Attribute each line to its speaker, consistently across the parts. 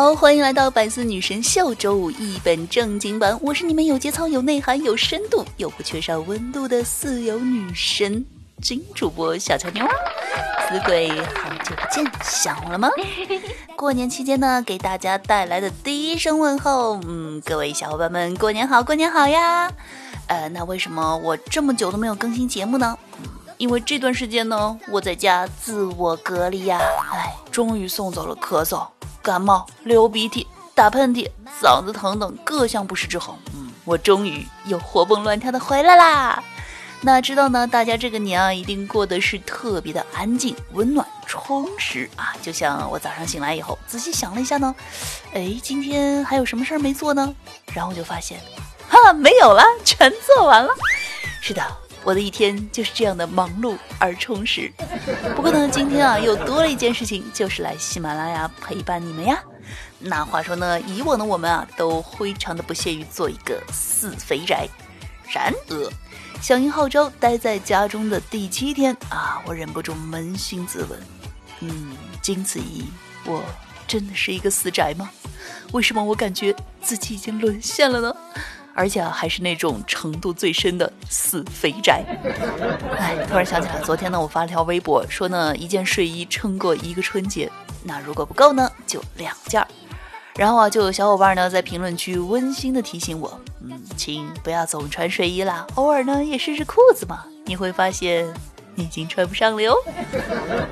Speaker 1: 好，欢迎来到百思女神秀周五一本正经版。我是你们有节操、有内涵、有深度又不缺少温度的四有女神金主播小乔妞。死鬼，好久不见，想我了吗？过年期间呢，给大家带来的第一声问候，嗯，各位小伙伴们，过年好，过年好呀！呃，那为什么我这么久都没有更新节目呢？因为这段时间呢，我在家自我隔离呀，哎，终于送走了咳嗽。感冒、流鼻涕、打喷嚏、嗓子疼等各项不适之后，嗯，我终于又活蹦乱跳的回来啦。那知道呢，大家这个年啊，一定过得是特别的安静、温暖、充实啊。就像我早上醒来以后，仔细想了一下呢，哎，今天还有什么事儿没做呢？然后我就发现，哈，没有了，全做完了。是的。我的一天就是这样的忙碌而充实。不过呢，今天啊又多了一件事情，就是来喜马拉雅陪伴你们呀。那话说呢，以往的我们啊都非常的不屑于做一个死肥宅。然而，响应号召待在家中的第七天啊，我忍不住扪心自问：嗯，经此一，我真的是一个死宅吗？为什么我感觉自己已经沦陷了呢？而且啊还是那种程度最深的死肥宅。哎，突然想起来，昨天呢，我发了条微博，说呢，一件睡衣撑过一个春节，那如果不够呢，就两件儿。然后啊，就有小伙伴呢在评论区温馨的提醒我，嗯，亲，不要总穿睡衣啦，偶尔呢也试试裤子嘛，你会发现你已经穿不上了哟。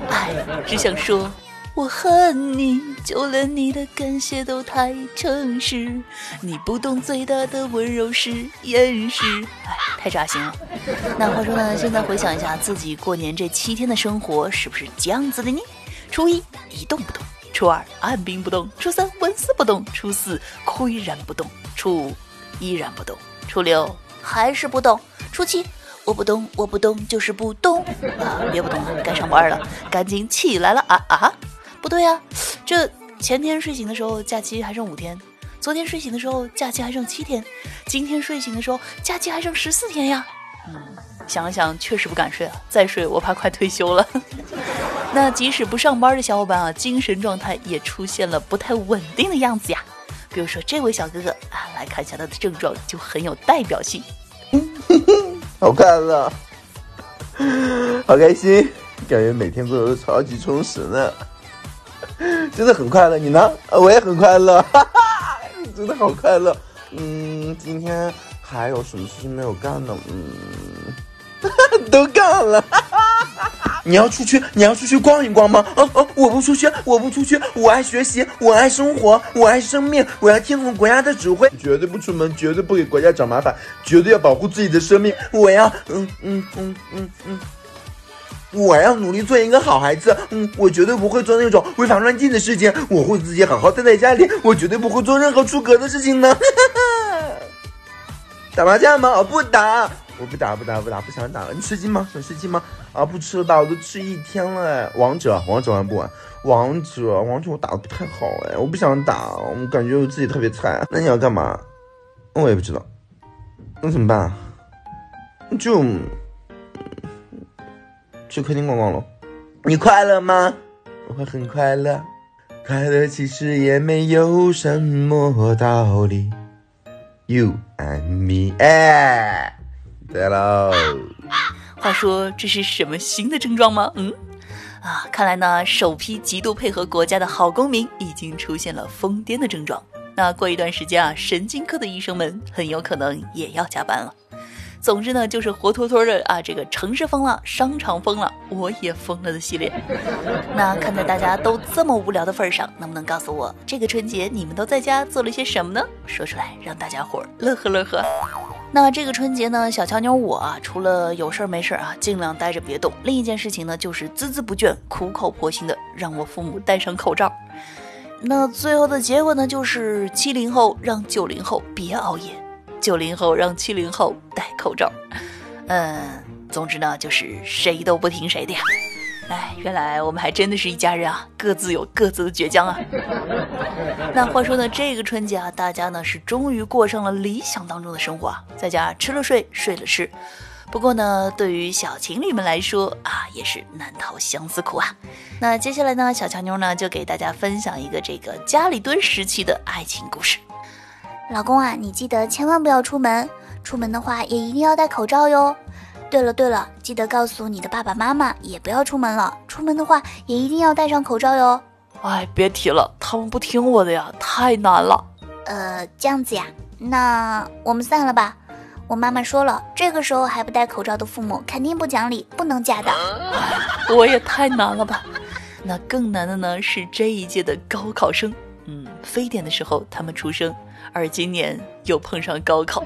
Speaker 1: 哎，只想说。我恨你，就连你的感谢都太诚实。你不懂最大的温柔是掩饰，哎，太扎心了。那话说呢，现在回想一下自己过年这七天的生活，是不是这样子的呢？初一一动不动，初二按兵不动，初三纹丝不动，初四岿然不动，初五依然不动，初六还是不动，初七我不动，我不动就是不动啊！别不动了，该上班了，赶紧起来了啊啊！不对呀，这前天睡醒的时候假期还剩五天，昨天睡醒的时候假期还剩七天，今天睡醒的时候假期还剩十四天呀。嗯，想了想，确实不敢睡啊，再睡我怕快退休了。那即使不上班的小伙伴啊，精神状态也出现了不太稳定的样子呀。比如说这位小哥哥啊，来看一下他的症状就很有代表性。
Speaker 2: 好看了，好开心，感觉每天过得都超级充实呢。真的很快乐，你呢？我也很快乐，哈哈，真的好快乐。嗯，今天还有什么事情没有干呢？嗯，都干了。你要出去，你要出去逛一逛吗？哦哦，我不出去，我不出去。我爱学习，我爱生活，我爱生命，我要听从国家的指挥，绝对不出门，绝对不给国家找麻烦，绝对要保护自己的生命。我要，嗯嗯嗯嗯嗯。我要努力做一个好孩子，嗯，我绝对不会做那种违法乱纪的事情，我会自己好好待在家里，我绝对不会做任何出格的事情呢。打麻将吗？不打，我不打，不打，不打，不想打了。你吃鸡吗？想吃鸡吗？啊，不吃了吧，我都吃一天了。王者，王者玩不玩？王者，王者我打的不太好哎，我不想打，我感觉我自己特别菜。那你要干嘛？我也不知道，那怎么办？就。去客厅逛逛了，你快乐吗？我会很快乐，快乐其实也没有什么道理。You and me，哎，对喽。
Speaker 1: 话说这是什么新的症状吗？嗯，啊，看来呢，首批极度配合国家的好公民已经出现了疯癫的症状。那过一段时间啊，神经科的医生们很有可能也要加班了。总之呢，就是活脱脱的啊，这个城市疯了，商场疯了，我也疯了的系列。那看在大家都这么无聊的份上，能不能告诉我，这个春节你们都在家做了些什么呢？说出来让大家伙乐呵乐呵。那这个春节呢，小乔妞我啊，除了有事儿没事儿啊，尽量待着别动。另一件事情呢，就是孜孜不倦、苦口婆心的让我父母戴上口罩。那最后的结果呢，就是七零后让九零后别熬夜，九零后让七零后戴口罩。嗯，总之呢，就是谁都不听谁的呀。哎，原来我们还真的是一家人啊，各自有各自的倔强啊。那话说呢，这个春节啊，大家呢是终于过上了理想当中的生活啊，在家吃了睡，睡了吃。不过呢，对于小情侣们来说啊，也是难逃相思苦啊。那接下来呢，小乔妞呢就给大家分享一个这个家里蹲时期的爱情故事。
Speaker 3: 老公啊，你记得千万不要出门，出门的话也一定要戴口罩哟。对了对了，记得告诉你的爸爸妈妈，也不要出门了。出门的话，也一定要戴上口罩哟。
Speaker 1: 哎，别提了，他们不听我的呀，太难了。
Speaker 3: 呃，这样子呀，那我们散了吧。我妈妈说了，这个时候还不戴口罩的父母，肯定不讲理，不能嫁的。
Speaker 1: 我也太难了吧。那更难的呢，是这一届的高考生。嗯，非典的时候他们出生。而今年又碰上高考，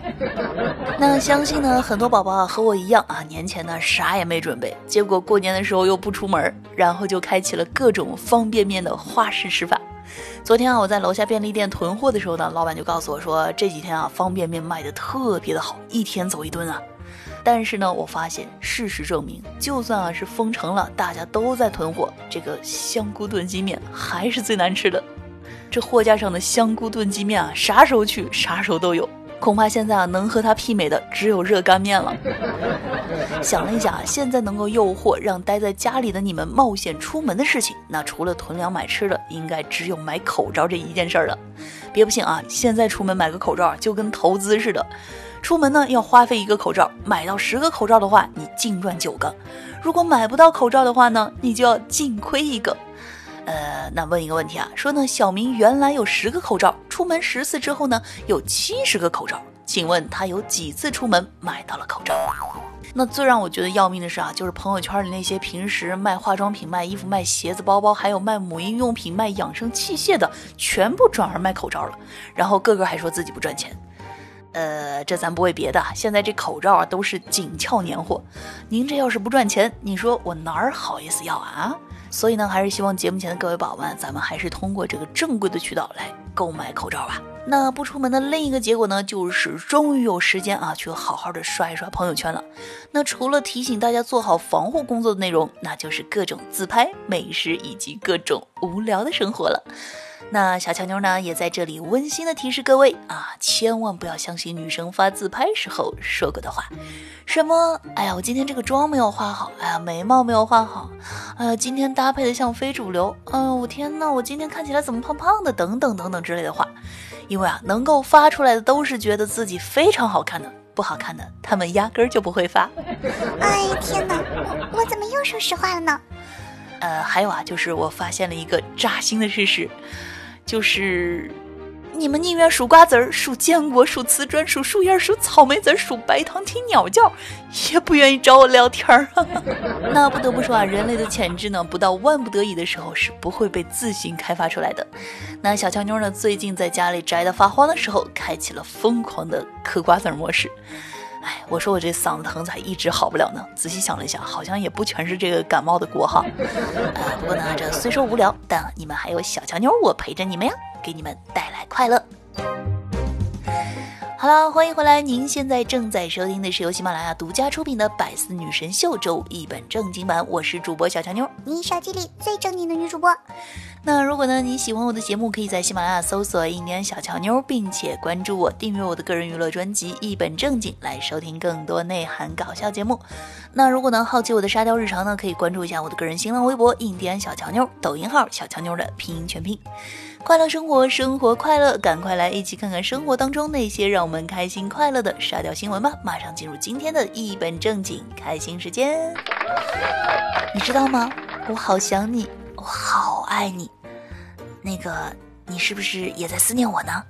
Speaker 1: 那相信呢，很多宝宝啊和我一样啊，年前呢啥也没准备，结果过年的时候又不出门，然后就开启了各种方便面的花式吃法。昨天啊，我在楼下便利店囤货的时候呢，老板就告诉我说，这几天啊方便面卖的特别的好，一天走一吨啊。但是呢，我发现事实证明，就算啊是封城了，大家都在囤货，这个香菇炖鸡面还是最难吃的。这货架上的香菇炖鸡面啊，啥时候去啥时候都有。恐怕现在啊，能和它媲美的只有热干面了。想了一下啊，现在能够诱惑让待在家里的你们冒险出门的事情，那除了囤粮买吃的，应该只有买口罩这一件事儿了。别不信啊，现在出门买个口罩就跟投资似的。出门呢要花费一个口罩，买到十个口罩的话，你净赚九个；如果买不到口罩的话呢，你就要净亏一个。呃，那问一个问题啊，说呢，小明原来有十个口罩，出门十次之后呢，有七十个口罩，请问他有几次出门买到了口罩？那最让我觉得要命的是啊，就是朋友圈里那些平时卖化妆品、卖衣服、卖鞋子、包包，还有卖母婴用品、卖养生器械的，全部转而卖口罩了，然后个个还说自己不赚钱。呃，这咱不为别的，现在这口罩啊都是紧俏年货，您这要是不赚钱，你说我哪儿好意思要啊？所以呢，还是希望节目前的各位宝宝们，咱们还是通过这个正规的渠道来购买口罩吧。那不出门的另一个结果呢，就是终于有时间啊，去好好的刷一刷朋友圈了。那除了提醒大家做好防护工作的内容，那就是各种自拍、美食以及各种无聊的生活了。那小乔妞呢，也在这里温馨的提示各位啊，千万不要相信女生发自拍时候说过的话，什么，哎呀，我今天这个妆没有画好，哎呀，眉毛没有画好，哎呀，今天搭配的像非主流，嗯，我天呐，我今天看起来怎么胖胖的，等等等等之类的话，因为啊，能够发出来的都是觉得自己非常好看的，不好看的，他们压根儿就不会发。
Speaker 3: 哎天哪，我怎么又说实话了呢？
Speaker 1: 呃，还有啊，就是我发现了一个扎心的事实。就是你们宁愿数瓜子儿、数坚果、数瓷砖、数树叶、数草莓籽、数白糖、听鸟叫，也不愿意找我聊天儿。那不得不说啊，人类的潜质呢，不到万不得已的时候是不会被自行开发出来的。那小乔妞呢，最近在家里宅的发慌的时候，开启了疯狂的嗑瓜子儿模式。哎，我说我这嗓子疼咋一直好不了呢？仔细想了一下，好像也不全是这个感冒的锅哈。呃，不过呢，这虽说无聊，但你们还有小乔妞我陪着你们呀，给你们带来快乐。好了，欢迎回来！您现在正在收听的是由喜马拉雅独家出品的《百思女神秀》周五一本正经版，我是主播小乔妞，
Speaker 3: 你手机里最正经的女主播。
Speaker 1: 那如果呢你喜欢我的节目，可以在喜马拉雅搜索“一年小乔妞”，并且关注我，订阅我的个人娱乐专辑《一本正经》，来收听更多内涵搞笑节目。那如果呢好奇我的沙雕日常呢，可以关注一下我的个人新浪微博“印第安小乔妞”，抖音号“小乔妞”的拼音全拼。快乐生活，生活快乐，赶快来一起看看生活当中那些让我们开心快乐的沙雕新闻吧！马上进入今天的一本正经开心时间。你知道吗？我好想你，我好爱你。那个，你是不是也在思念我呢？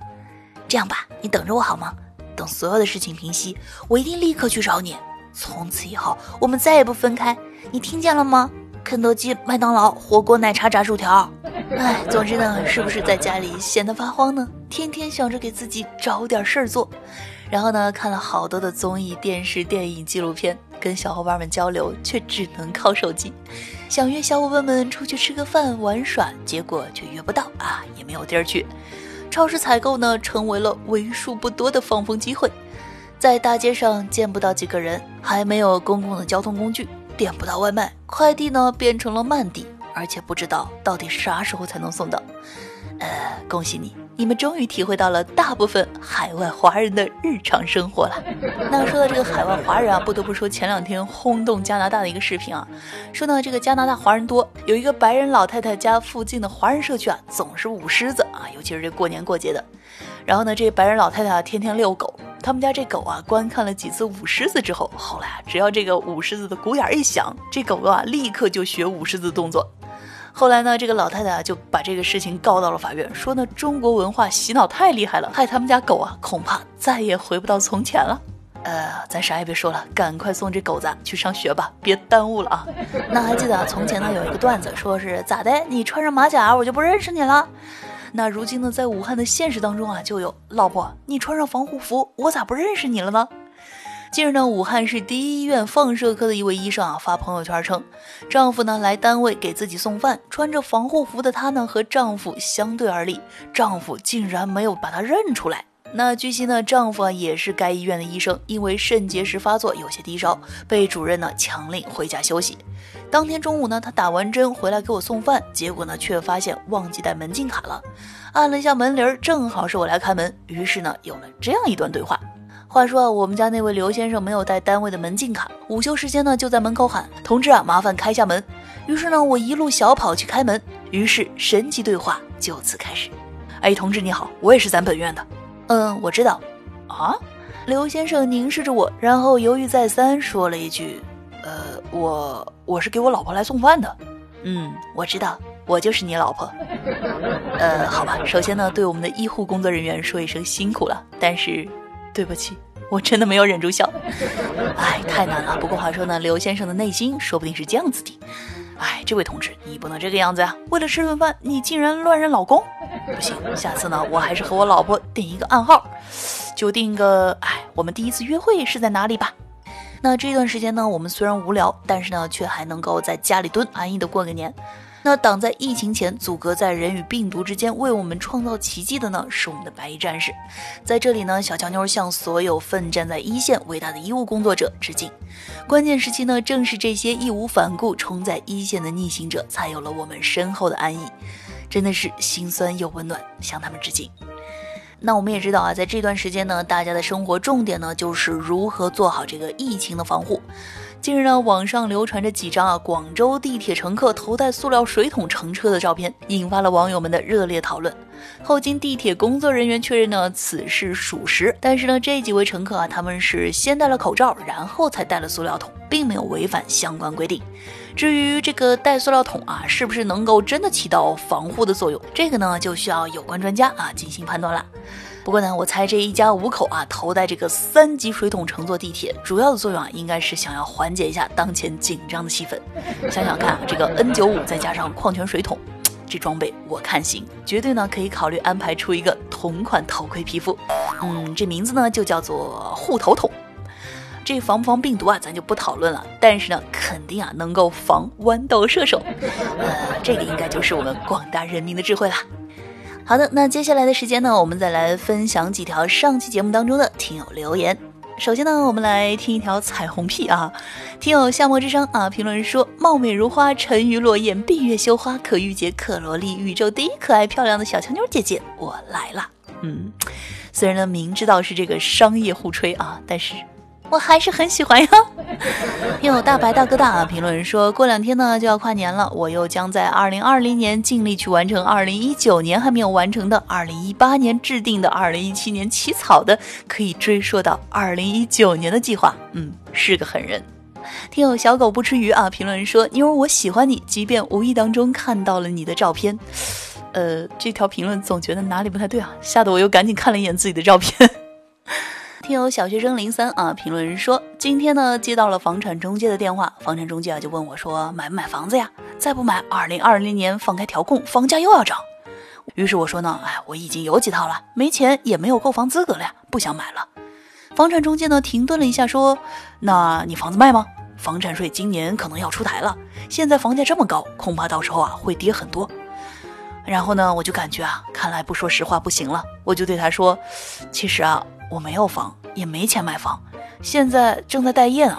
Speaker 1: 这样吧，你等着我好吗？等所有的事情平息，我一定立刻去找你。从此以后，我们再也不分开。你听见了吗？肯德基、麦当劳、火锅、奶茶、炸薯条。哎，总之呢，是不是在家里闲得发慌呢？天天想着给自己找点事儿做，然后呢，看了好多的综艺、电视、电影、纪录片，跟小伙伴们交流，却只能靠手机。想约小伙伴们出去吃个饭、玩耍，结果却约不到啊，也没有地儿去。超市采购呢，成为了为数不多的放风机会。在大街上见不到几个人，还没有公共的交通工具，点不到外卖，快递呢变成了慢递，而且不知道到底啥时候才能送到。呃，恭喜你，你们终于体会到了大部分海外华人的日常生活了。那说到这个海外华人啊，不得不说前两天轰动加拿大的一个视频啊，说呢这个加拿大华人多，有一个白人老太太家附近的华人社区啊，总是舞狮子啊，尤其是这过年过节的。然后呢，这白人老太太啊，天天遛狗。他们家这狗啊，观看了几次舞狮子之后，后来啊，只要这个舞狮子的鼓眼一响，这狗狗啊立刻就学舞狮子动作。后来呢，这个老太太啊就把这个事情告到了法院，说呢中国文化洗脑太厉害了，害他们家狗啊恐怕再也回不到从前了。呃，咱啥也别说了，赶快送这狗子去上学吧，别耽误了啊。那还记得从前呢有一个段子，说是咋的，你穿上马甲我就不认识你了。那如今呢，在武汉的现实当中啊，就有老婆，你穿上防护服，我咋不认识你了呢？近日呢，武汉市第一医院放射科的一位医生啊发朋友圈称，丈夫呢来单位给自己送饭，穿着防护服的她呢和丈夫相对而立，丈夫竟然没有把她认出来。那据悉呢，丈夫啊也是该医院的医生，因为肾结石发作有些低烧，被主任呢强令回家休息。当天中午呢，他打完针回来给我送饭，结果呢却发现忘记带门禁卡了，按了一下门铃，正好是我来开门，于是呢有了这样一段对话。话说啊，我们家那位刘先生没有带单位的门禁卡，午休时间呢就在门口喊：“同志啊，麻烦开下门。”于是呢我一路小跑去开门，于是神奇对话就此开始。哎，同志你好，我也是咱本院的。嗯，我知道。啊，刘先生凝视着我，然后犹豫再三，说了一句：“呃，我我是给我老婆来送饭的。”嗯，我知道，我就是你老婆。呃，好吧，首先呢，对我们的医护工作人员说一声辛苦了，但是，对不起，我真的没有忍住笑。哎，太难了。不过话说呢，刘先生的内心说不定是这样子的。哎，这位同志，你不能这个样子呀！为了吃顿饭，你竟然乱认老公，不行。下次呢，我还是和我老婆定一个暗号，就定个哎，我们第一次约会是在哪里吧。那这段时间呢，我们虽然无聊，但是呢，却还能够在家里蹲，安逸的过个年。那挡在疫情前，阻隔在人与病毒之间，为我们创造奇迹的呢，是我们的白衣战士。在这里呢，小乔妞向所有奋战在一线伟大的医务工作者致敬。关键时期呢，正是这些义无反顾冲在一线的逆行者，才有了我们身后的安逸。真的是心酸又温暖，向他们致敬。那我们也知道啊，在这段时间呢，大家的生活重点呢，就是如何做好这个疫情的防护。近日呢，网上流传着几张啊广州地铁乘客头戴塑料水桶乘车的照片，引发了网友们的热烈讨论。后经地铁工作人员确认呢，此事属实。但是呢，这几位乘客啊，他们是先戴了口罩，然后才戴了塑料桶，并没有违反相关规定。至于这个戴塑料桶啊，是不是能够真的起到防护的作用，这个呢，就需要有关专家啊进行判断了。不过呢，我猜这一家五口啊，头戴这个三级水桶乘坐地铁，主要的作用啊，应该是想要缓解一下当前紧张的气氛。想想看啊，这个 N95 再加上矿泉水桶，这装备我看行，绝对呢可以考虑安排出一个同款头盔皮肤。嗯，这名字呢就叫做护头桶。这防不防病毒啊，咱就不讨论了。但是呢，肯定啊能够防豌豆射手。呃，这个应该就是我们广大人民的智慧了。好的，那接下来的时间呢，我们再来分享几条上期节目当中的听友留言。首先呢，我们来听一条彩虹屁啊，听友夏末之声啊，评论说：貌美如花，沉鱼落雁，闭月羞花，可御姐，可萝莉，宇宙第一可爱漂亮的小强妞姐姐，我来了。嗯，虽然呢明知道是这个商业互吹啊，但是。我还是很喜欢呀。听友大白大哥大啊，评论说过两天呢就要跨年了，我又将在二零二零年尽力去完成二零一九年还没有完成的，二零一八年制定的，二零一七年起草的，可以追溯到二零一九年的计划。嗯，是个狠人。听友小狗不吃鱼啊，评论说妞儿我喜欢你，即便无意当中看到了你的照片。呃，这条评论总觉得哪里不太对啊，吓得我又赶紧看了一眼自己的照片。听友小学生零三啊，评论人说，今天呢接到了房产中介的电话，房产中介啊就问我说，买不买房子呀？再不买，二零二零年放开调控，房价又要涨。于是我说呢，哎，我已经有几套了，没钱也没有购房资格了呀，不想买了。房产中介呢停顿了一下，说：“那你房子卖吗？房产税今年可能要出台了，现在房价这么高，恐怕到时候啊会跌很多。”然后呢，我就感觉啊，看来不说实话不行了，我就对他说：“其实啊，我没有房，也没钱买房，现在正在待业呢。”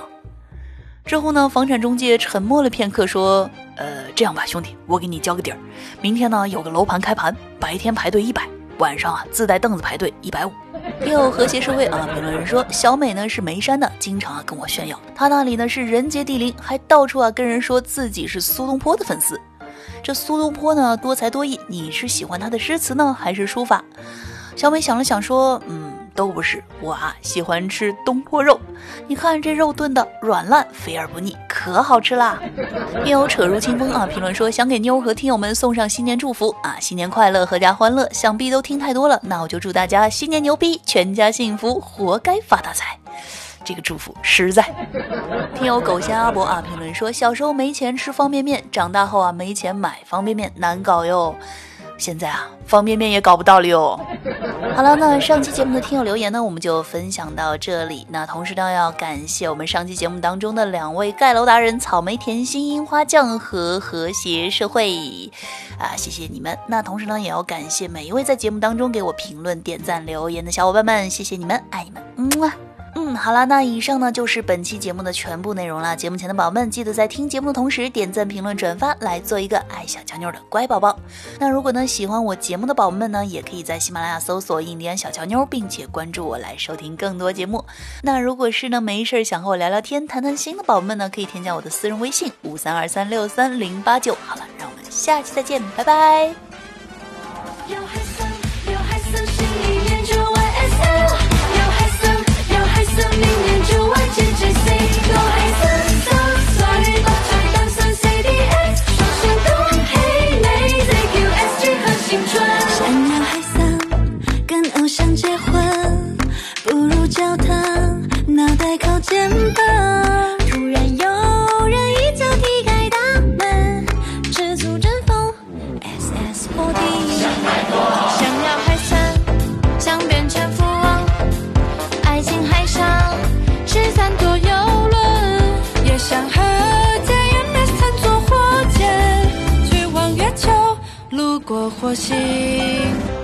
Speaker 1: 之后呢，房产中介沉默了片刻，说：“呃，这样吧，兄弟，我给你交个底儿，明天呢有个楼盘开盘，白天排队一百，晚上啊自带凳子排队一百五。”有和谐社会啊！评论人说，小美呢是眉山的，经常啊跟我炫耀，她那里呢是人杰地灵，还到处啊跟人说自己是苏东坡的粉丝。这苏东坡呢多才多艺，你是喜欢他的诗词呢，还是书法？小美想了想说，嗯。都不是我啊，喜欢吃东坡肉。你看这肉炖的软烂，肥而不腻，可好吃啦！听友扯入清风啊，评论说想给妞和听友们送上新年祝福啊，新年快乐，阖家欢乐。想必都听太多了，那我就祝大家新年牛逼，全家幸福，活该发大财。这个祝福实在。听友狗仙阿伯啊，评论说小时候没钱吃方便面，长大后啊没钱买方便面，难搞哟。现在啊，方便面也搞不到了哟。好了，那上期节目的听友留言呢，我们就分享到这里。那同时呢，要感谢我们上期节目当中的两位盖楼达人——草莓甜心、樱花酱和和谐社会啊，谢谢你们。那同时呢，也要感谢每一位在节目当中给我评论、点赞、留言的小伙伴们，谢谢你们，爱你们，嗯啊。嗯，好了，那以上呢就是本期节目的全部内容了。节目前的宝宝们，记得在听节目的同时点赞、评论、转发，来做一个爱小乔妞的乖宝宝。那如果呢喜欢我节目的宝宝们呢，也可以在喜马拉雅搜索“印第安小乔妞”，并且关注我来收听更多节目。那如果是呢没事儿想和我聊聊天、谈谈心的宝宝们呢，可以添加我的私人微信五三二三六三零八九。好了，让我们下期再见，拜拜。
Speaker 4: 想要嗨森跟偶像结婚不如叫他脑袋靠肩膀突然有我
Speaker 1: 火星。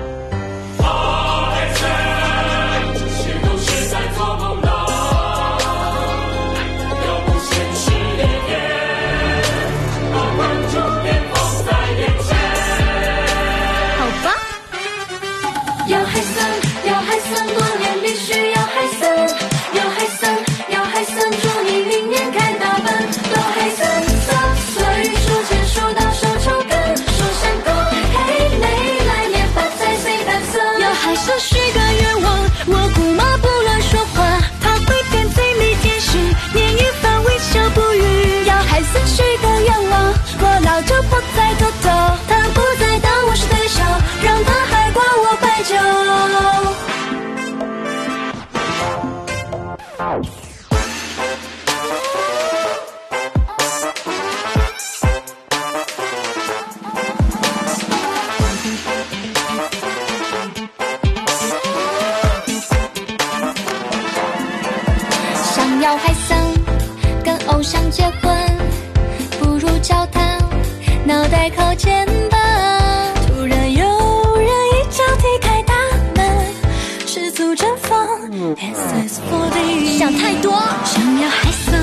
Speaker 3: 想太多，
Speaker 4: 想要海僧，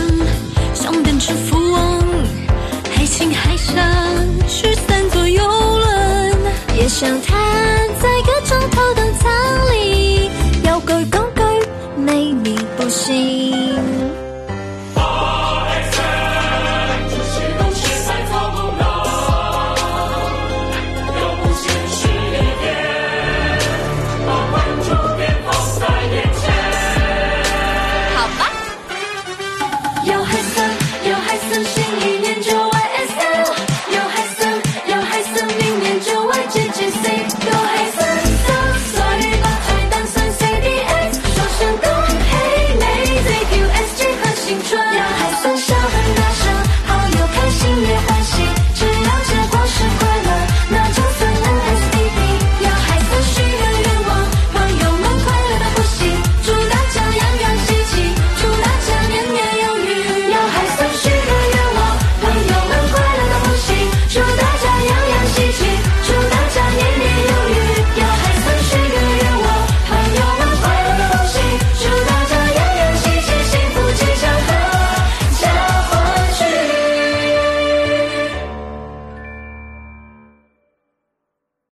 Speaker 4: 想变成富翁，海情海上，驱散作游轮，也想太。